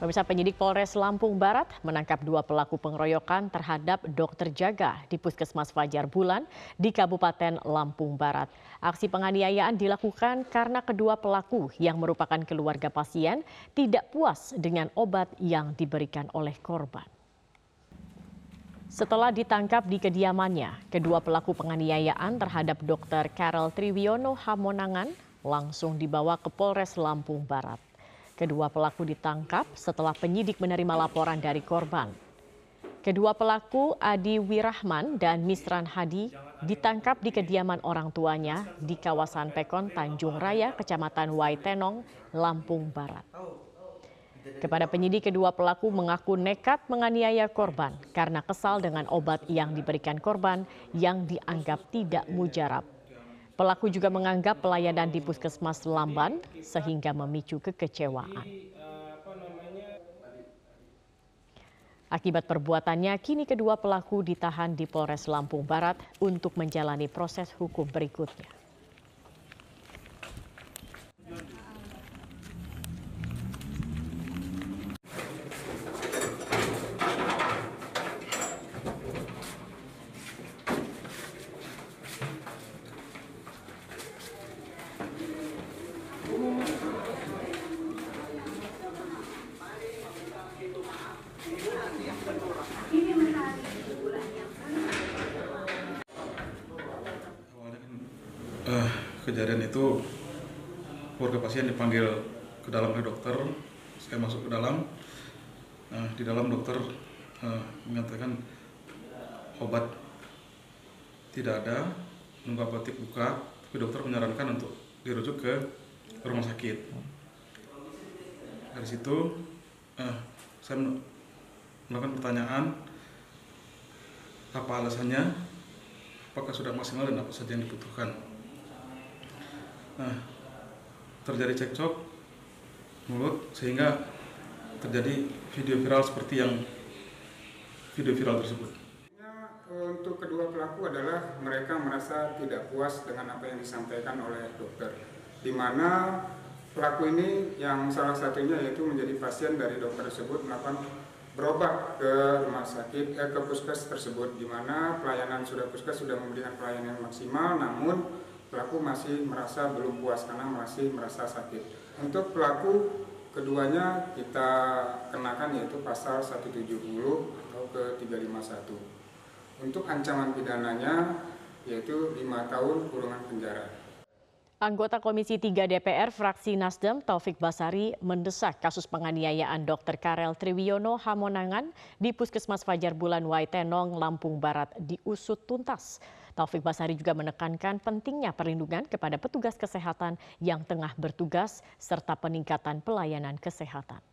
Pemirsa penyidik Polres Lampung Barat menangkap dua pelaku pengeroyokan terhadap dokter jaga di Puskesmas Fajar Bulan di Kabupaten Lampung Barat. Aksi penganiayaan dilakukan karena kedua pelaku yang merupakan keluarga pasien tidak puas dengan obat yang diberikan oleh korban. Setelah ditangkap di kediamannya, kedua pelaku penganiayaan terhadap dokter Carol Triwiono Hamonangan langsung dibawa ke Polres Lampung Barat. Kedua pelaku ditangkap setelah penyidik menerima laporan dari korban. Kedua pelaku Adi Wirahman dan Misran Hadi ditangkap di kediaman orang tuanya di kawasan Pekon, Tanjung Raya, Kecamatan Waitenong, Lampung Barat. Kepada penyidik kedua pelaku mengaku nekat menganiaya korban karena kesal dengan obat yang diberikan korban yang dianggap tidak mujarab. Pelaku juga menganggap pelayanan di puskesmas lamban sehingga memicu kekecewaan. Akibat perbuatannya, kini kedua pelaku ditahan di Polres Lampung Barat untuk menjalani proses hukum berikutnya. Kejadian itu keluarga pasien dipanggil ke dalam oleh dokter saya masuk ke dalam. Uh, di dalam dokter uh, mengatakan obat tidak ada nunggu apotek buka. Tapi dokter menyarankan untuk dirujuk ke rumah sakit. Dari situ uh, saya melakukan pertanyaan apa alasannya? Apakah sudah maksimal dan apa saja yang dibutuhkan Nah, terjadi cekcok mulut sehingga terjadi video viral seperti yang video viral tersebut. Untuk kedua pelaku adalah mereka merasa tidak puas dengan apa yang disampaikan oleh dokter, di mana pelaku ini yang salah satunya yaitu menjadi pasien dari dokter tersebut melakukan berobat ke rumah sakit eh, ke puskes tersebut di mana pelayanan sudah puskes sudah memberikan pelayanan maksimal namun pelaku masih merasa belum puas karena masih merasa sakit. Untuk pelaku keduanya kita kenakan yaitu pasal 170 atau ke 351. Untuk ancaman pidananya yaitu 5 tahun kurungan penjara. Anggota Komisi 3 DPR fraksi Nasdem Taufik Basari mendesak kasus penganiayaan Dr. Karel Triwiono Hamonangan di Puskesmas Fajar Bulan Waitenong, Lampung Barat diusut tuntas. Taufik Basari juga menekankan pentingnya perlindungan kepada petugas kesehatan yang tengah bertugas serta peningkatan pelayanan kesehatan.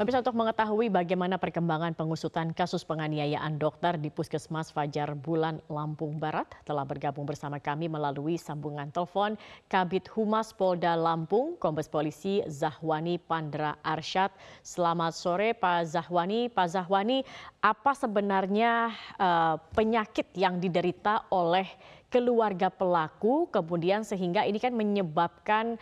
Pemirsa untuk mengetahui bagaimana perkembangan pengusutan kasus penganiayaan dokter di Puskesmas Fajar Bulan Lampung Barat telah bergabung bersama kami melalui sambungan telepon Kabit Humas Polda Lampung, Kombes Polisi Zahwani Pandra Arsyad. Selamat sore Pak Zahwani. Pak Zahwani, apa sebenarnya uh, penyakit yang diderita oleh keluarga pelaku kemudian sehingga ini kan menyebabkan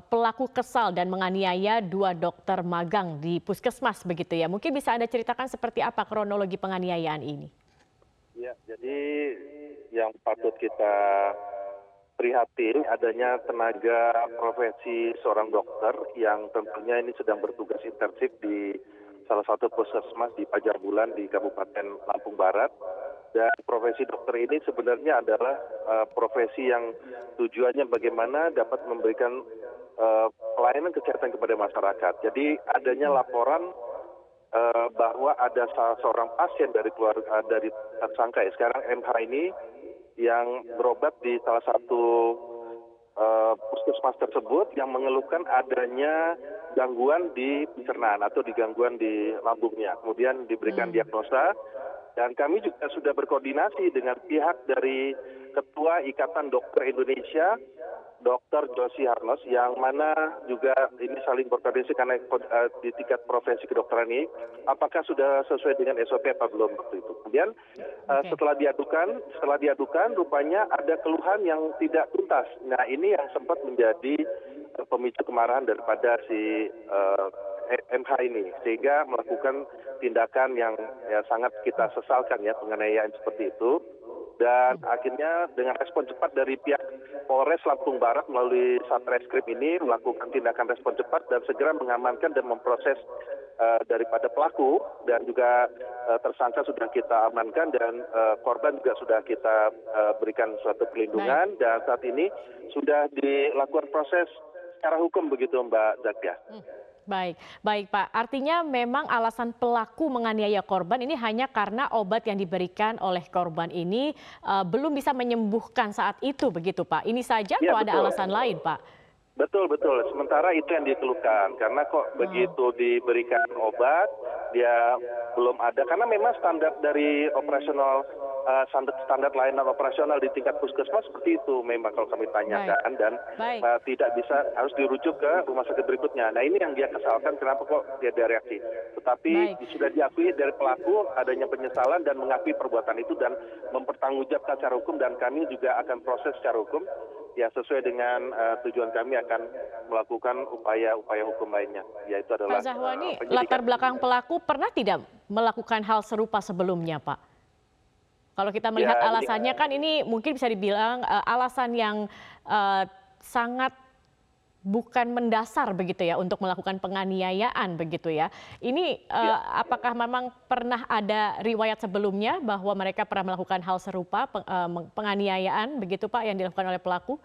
pelaku kesal dan menganiaya dua dokter magang di puskesmas begitu ya. Mungkin bisa Anda ceritakan seperti apa kronologi penganiayaan ini? Ya, jadi yang patut kita prihatin adanya tenaga profesi seorang dokter yang tentunya ini sedang bertugas intensif di salah satu puskesmas di Pajar Bulan di Kabupaten Lampung Barat. Dan profesi dokter ini sebenarnya adalah uh, profesi yang tujuannya bagaimana dapat memberikan pelayanan kesehatan kepada masyarakat. Jadi adanya laporan uh, bahwa ada salah seorang pasien dari keluarga uh, dari tersangka ya sekarang MH ini yang berobat di salah satu uh, puskesmas tersebut yang mengeluhkan adanya gangguan di pencernaan atau di gangguan di lambungnya. Kemudian diberikan hmm. diagnosa dan kami juga sudah berkoordinasi dengan pihak dari Ketua Ikatan Dokter Indonesia Dr. Josi Harnos yang mana juga ini saling berkoordinasi karena uh, di tingkat profesi kedokteran ini apakah sudah sesuai dengan SOP apa belum waktu itu. Kemudian uh, okay. setelah diadukan, setelah diadukan rupanya ada keluhan yang tidak tuntas. Nah, ini yang sempat menjadi uh, pemicu kemarahan daripada si uh, MH ini sehingga melakukan tindakan yang ya, sangat kita sesalkan ya penganiayaan seperti itu dan akhirnya dengan respon cepat dari pihak Polres Lampung Barat melalui Satreskrim ini melakukan tindakan respon cepat dan segera mengamankan dan memproses uh, daripada pelaku dan juga uh, tersangka sudah kita amankan dan uh, korban juga sudah kita uh, berikan suatu perlindungan Baik. dan saat ini sudah dilakukan proses secara hukum begitu Mbak Zakia. Hmm. Baik, baik Pak. Artinya memang alasan pelaku menganiaya korban ini hanya karena obat yang diberikan oleh korban ini uh, belum bisa menyembuhkan saat itu begitu Pak. Ini saja ya, atau ada alasan lain Pak? Betul betul. Sementara itu yang dikeluhkan karena kok hmm. begitu diberikan obat dia belum ada karena memang standar dari operasional standar standar layanan operasional di tingkat puskesmas seperti itu memang kalau kami tanyakan Baik. dan Baik. Uh, tidak bisa harus dirujuk ke rumah sakit berikutnya. Nah ini yang dia kesalkan kenapa kok dia ada reaksi. Tetapi Baik. sudah diakui dari pelaku adanya penyesalan dan mengakui perbuatan itu dan mempertanggungjawabkan secara hukum dan kami juga akan proses secara hukum ya sesuai dengan uh, tujuan kami akan melakukan upaya-upaya hukum lainnya yaitu adalah Pak Zahwani uh, latar belakang pelaku pernah tidak melakukan hal serupa sebelumnya Pak? Kalau kita melihat ya, alasannya kan ini mungkin bisa dibilang uh, alasan yang uh, sangat bukan mendasar begitu ya untuk melakukan penganiayaan begitu ya. Ini ya. uh, apakah memang pernah ada riwayat sebelumnya bahwa mereka pernah melakukan hal serupa uh, penganiayaan begitu Pak yang dilakukan oleh pelaku?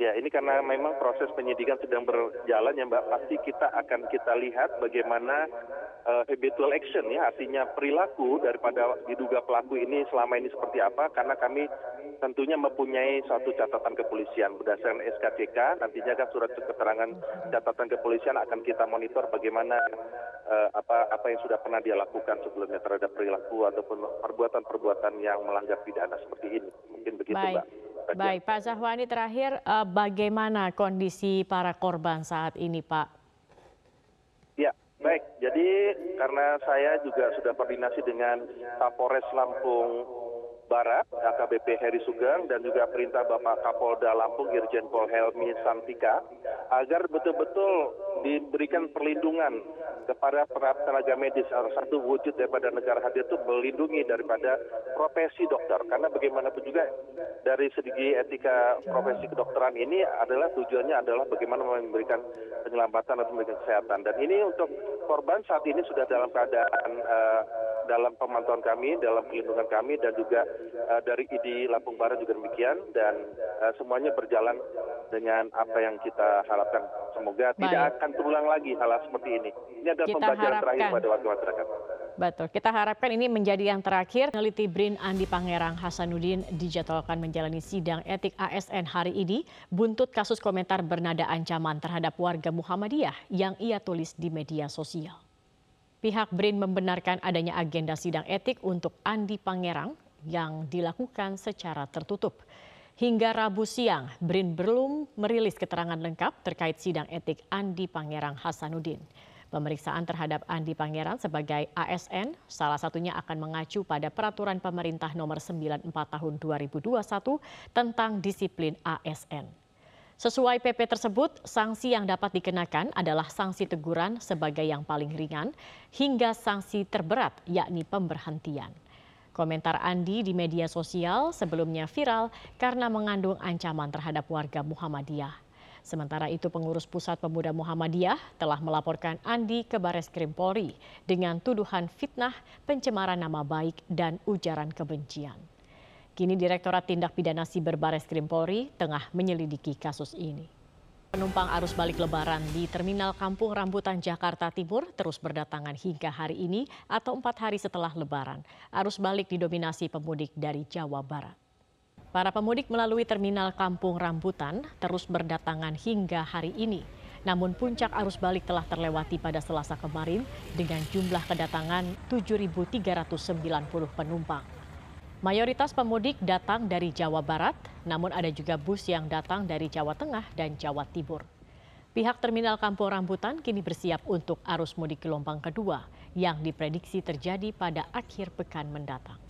Ya, ini karena memang proses penyidikan sedang berjalan ya Mbak, pasti kita akan kita lihat bagaimana uh, habitual action ya, artinya perilaku daripada diduga pelaku ini selama ini seperti apa, karena kami tentunya mempunyai suatu catatan kepolisian berdasarkan SKCK, nantinya kan surat keterangan catatan kepolisian akan kita monitor bagaimana uh, apa apa yang sudah pernah dia lakukan sebelumnya terhadap perilaku ataupun perbuatan-perbuatan yang melanggar pidana seperti ini. Mungkin begitu Baik. Mbak. Baik, Pak Zahwani terakhir uh, bagaimana kondisi para korban saat ini, Pak? Ya, baik. Jadi karena saya juga sudah koordinasi dengan Kapolres Lampung Barat, AKBP Heri Sugeng, dan juga perintah Bapak Kapolda Lampung Irjen Pol Helmi Santika, agar betul-betul diberikan perlindungan kepada para tenaga medis. Salah satu wujud daripada negara hadir itu melindungi daripada profesi dokter. Karena bagaimanapun juga dari segi etika profesi kedokteran ini adalah tujuannya adalah bagaimana memberikan penyelamatan atau memberikan kesehatan. Dan ini untuk korban saat ini sudah dalam keadaan uh, dalam pemantauan kami, dalam perlindungan kami dan juga uh, dari ID Lampung Barat juga demikian dan uh, semuanya berjalan dengan apa yang kita harapkan. Semoga Baik. tidak akan terulang lagi hal, hal seperti ini. Ini adalah kita pembelajaran harapkan. terakhir pada warga masyarakat. Betul, kita harapkan ini menjadi yang terakhir. Peneliti BRIN Andi Pangerang Hasanuddin dijadwalkan menjalani sidang etik ASN hari ini buntut kasus komentar bernada ancaman terhadap warga Muhammadiyah yang ia tulis di media sosial. Pihak BRIN membenarkan adanya agenda sidang etik untuk Andi Pangerang yang dilakukan secara tertutup. Hingga Rabu siang, BRIN belum merilis keterangan lengkap terkait sidang etik Andi Pangerang Hasanuddin. Pemeriksaan terhadap Andi Pangeran sebagai ASN salah satunya akan mengacu pada peraturan pemerintah nomor 94 tahun 2021 tentang disiplin ASN. Sesuai PP tersebut, sanksi yang dapat dikenakan adalah sanksi teguran sebagai yang paling ringan hingga sanksi terberat yakni pemberhentian. Komentar Andi di media sosial sebelumnya viral karena mengandung ancaman terhadap warga Muhammadiyah. Sementara itu pengurus Pusat Pemuda Muhammadiyah telah melaporkan Andi ke Bares Krim Polri dengan tuduhan fitnah, pencemaran nama baik, dan ujaran kebencian. Kini Direktorat Tindak Pidana Siber Bares Krim Polri tengah menyelidiki kasus ini. Penumpang arus balik lebaran di Terminal Kampung Rambutan Jakarta Timur terus berdatangan hingga hari ini atau empat hari setelah lebaran. Arus balik didominasi pemudik dari Jawa Barat. Para pemudik melalui Terminal Kampung Rambutan terus berdatangan hingga hari ini. Namun puncak arus balik telah terlewati pada selasa kemarin dengan jumlah kedatangan 7.390 penumpang. Mayoritas pemudik datang dari Jawa Barat, namun ada juga bus yang datang dari Jawa Tengah dan Jawa Timur. Pihak Terminal Kampung Rambutan kini bersiap untuk arus mudik gelombang kedua yang diprediksi terjadi pada akhir pekan mendatang.